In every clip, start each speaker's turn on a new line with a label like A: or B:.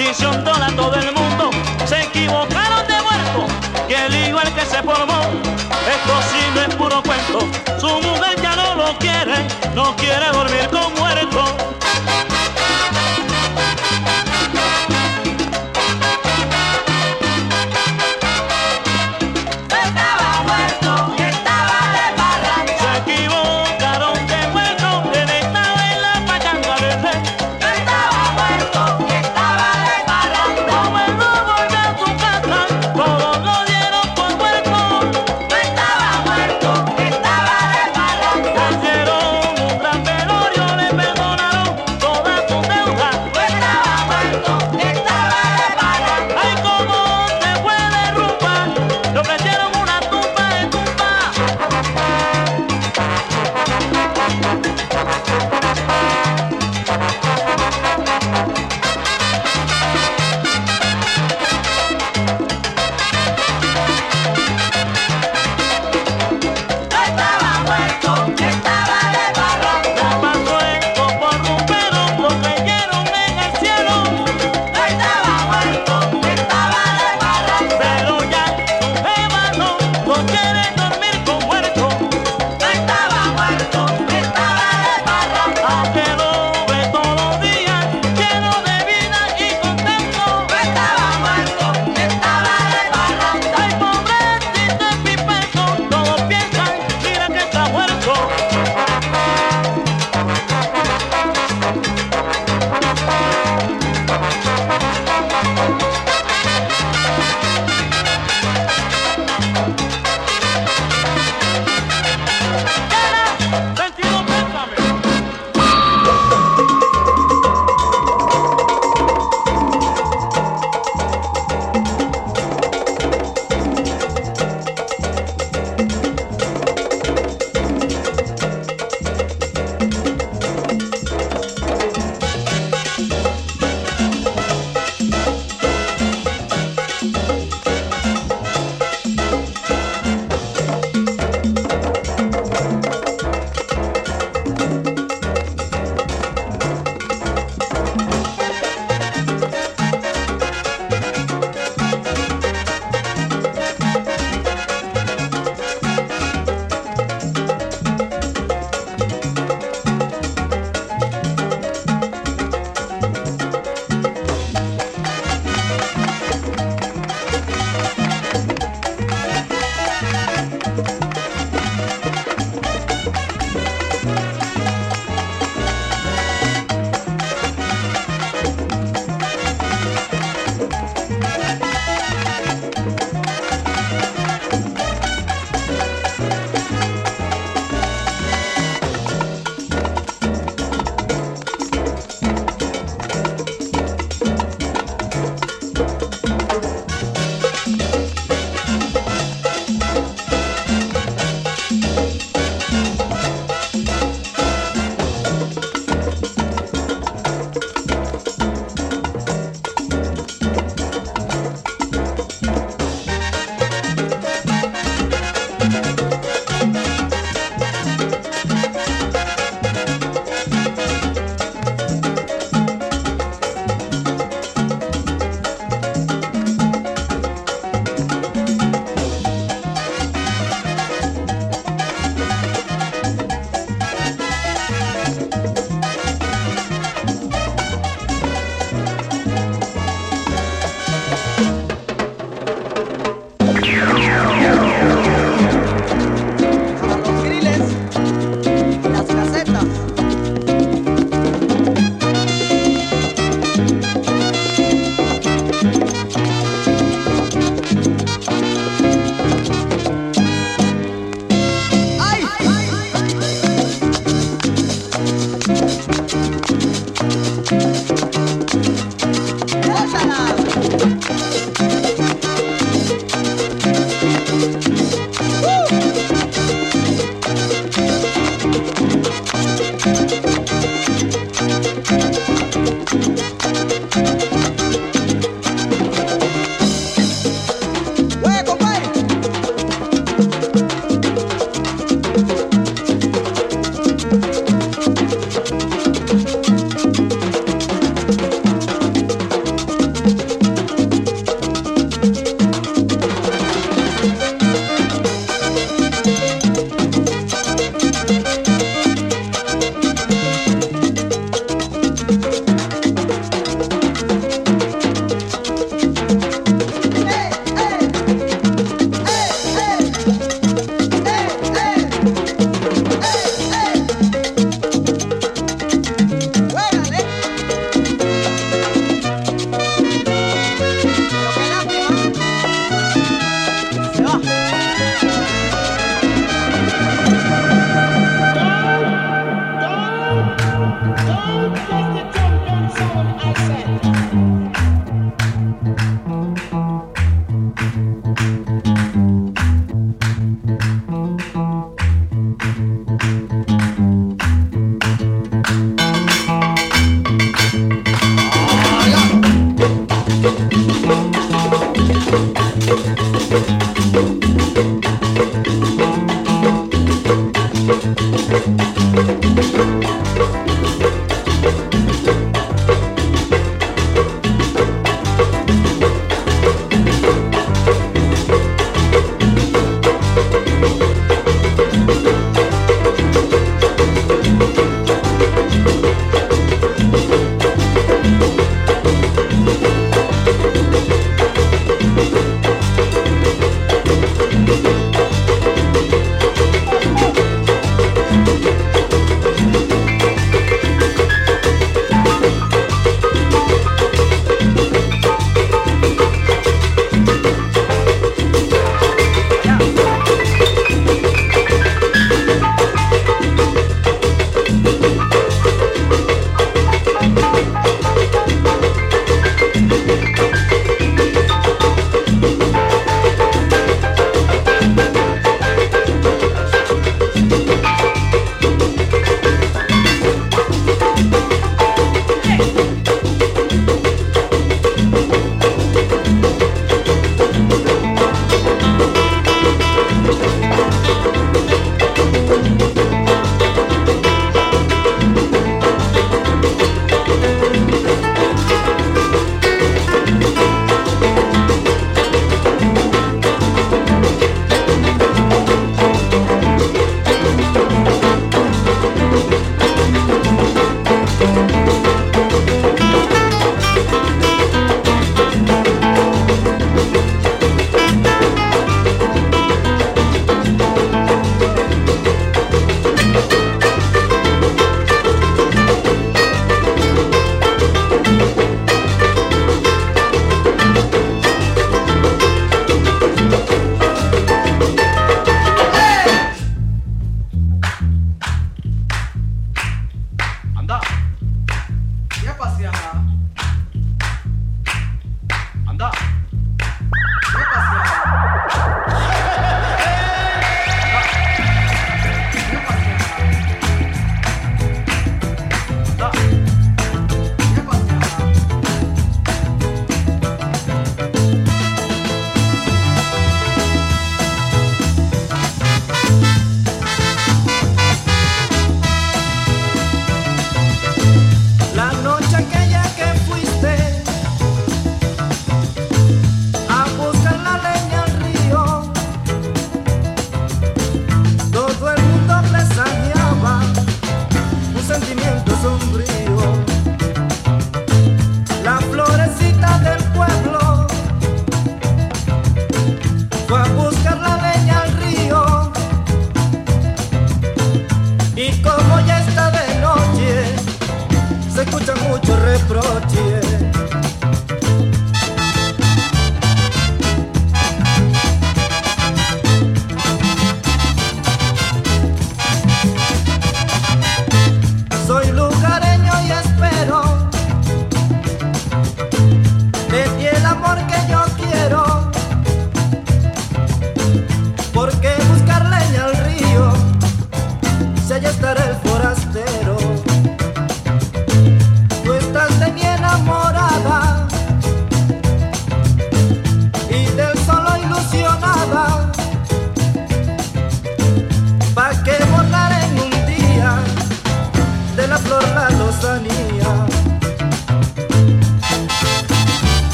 A: y
B: se todo el mundo. Se equivocaron de muerto que el hijo el que se formó. Esto sí no es puro cuento, su mujer ya no lo quiere, no quiere dormir con muerto.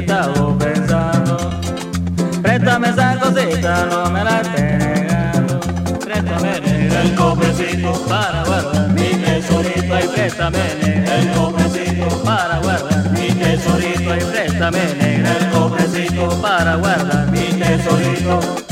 B: cosita o pensando. Préstame esa cosita, no me la regalo. Préstame
C: el cofrecito
B: para guardar
C: mi tesorito.
B: Ay, préstame
C: el cofrecito
B: para guardar
C: mi tesorito.
B: Ay, préstame
C: el cofrecito
B: para guardar
C: mi tesorito.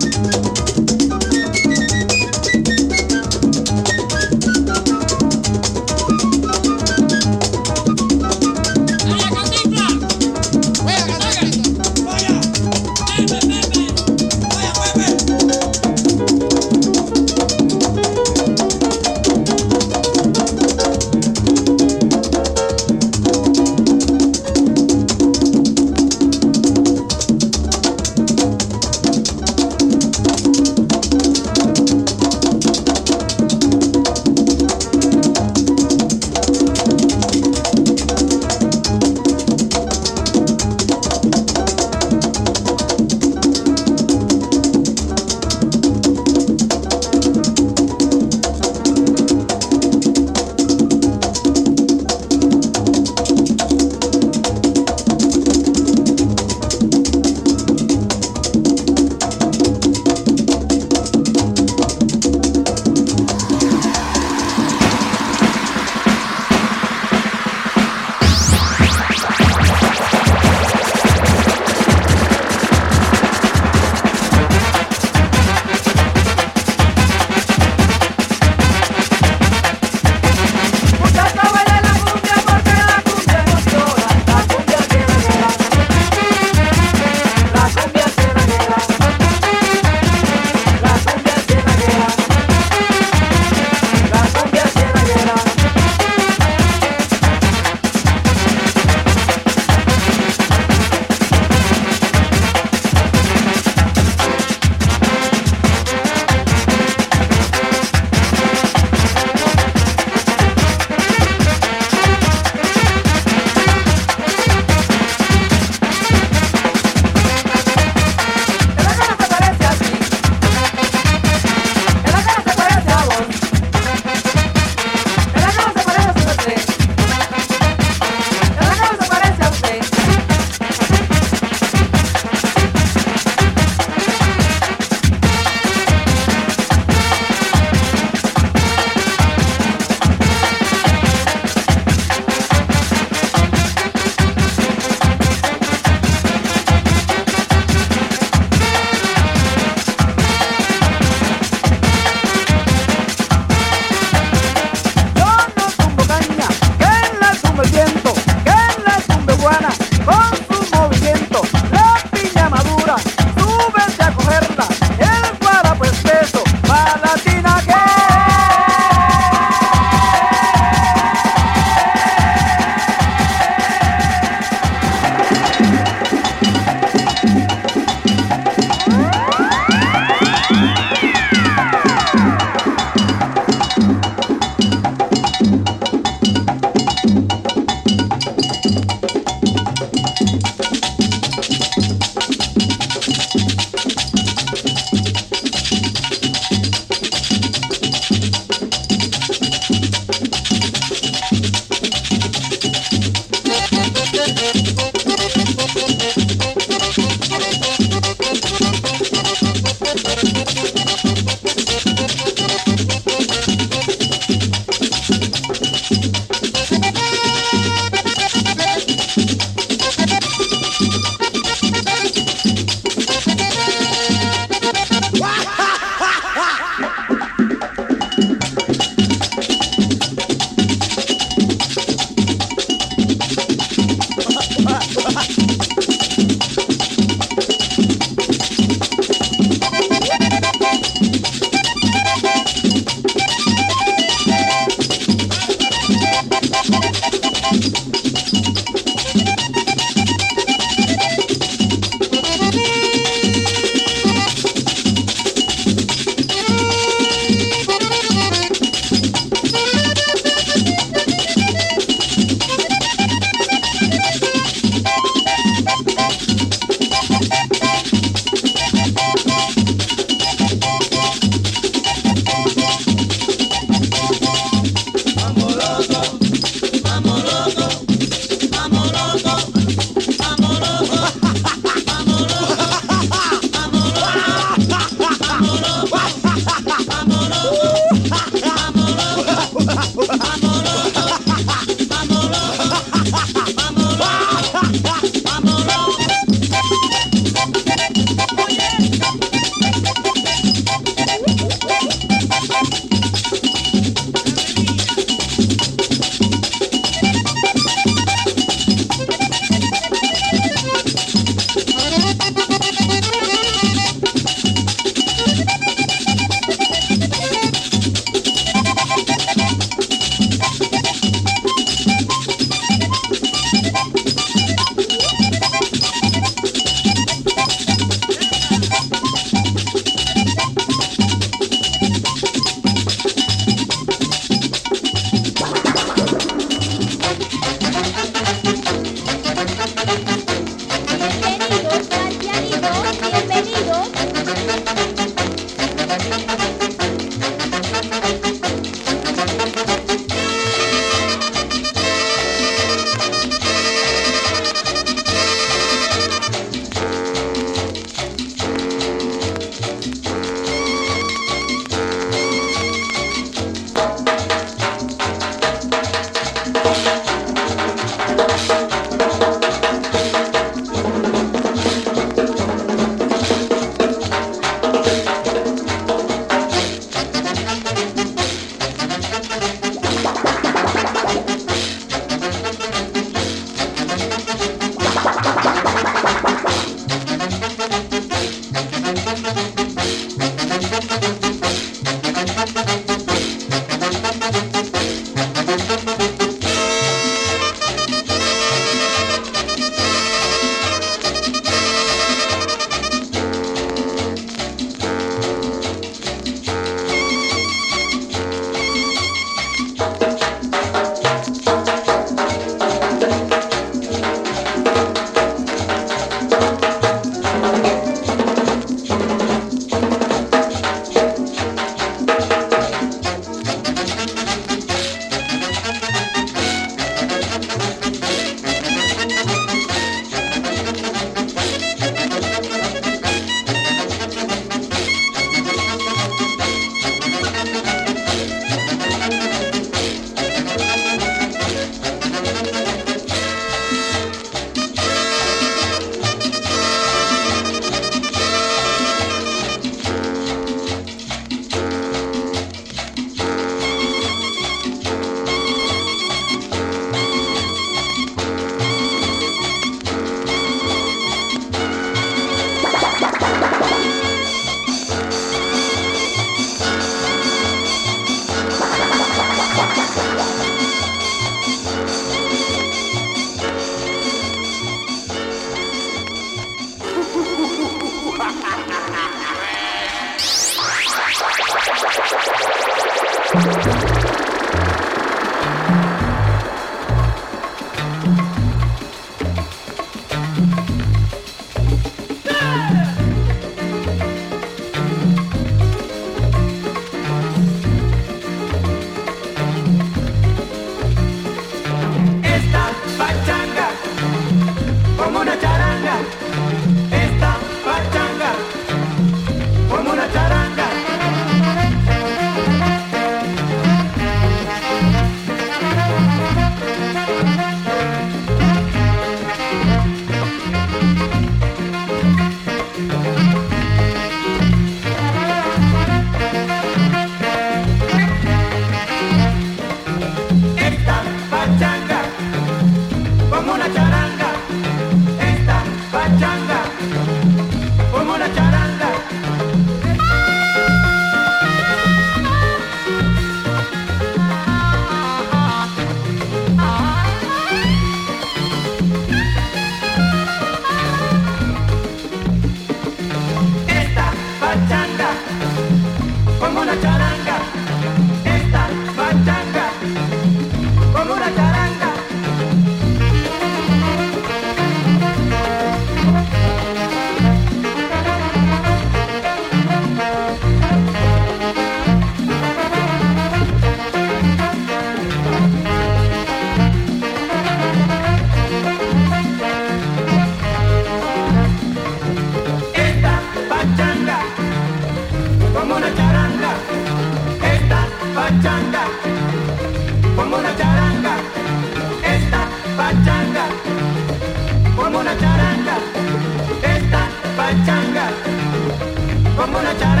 C: Pongo una
D: chara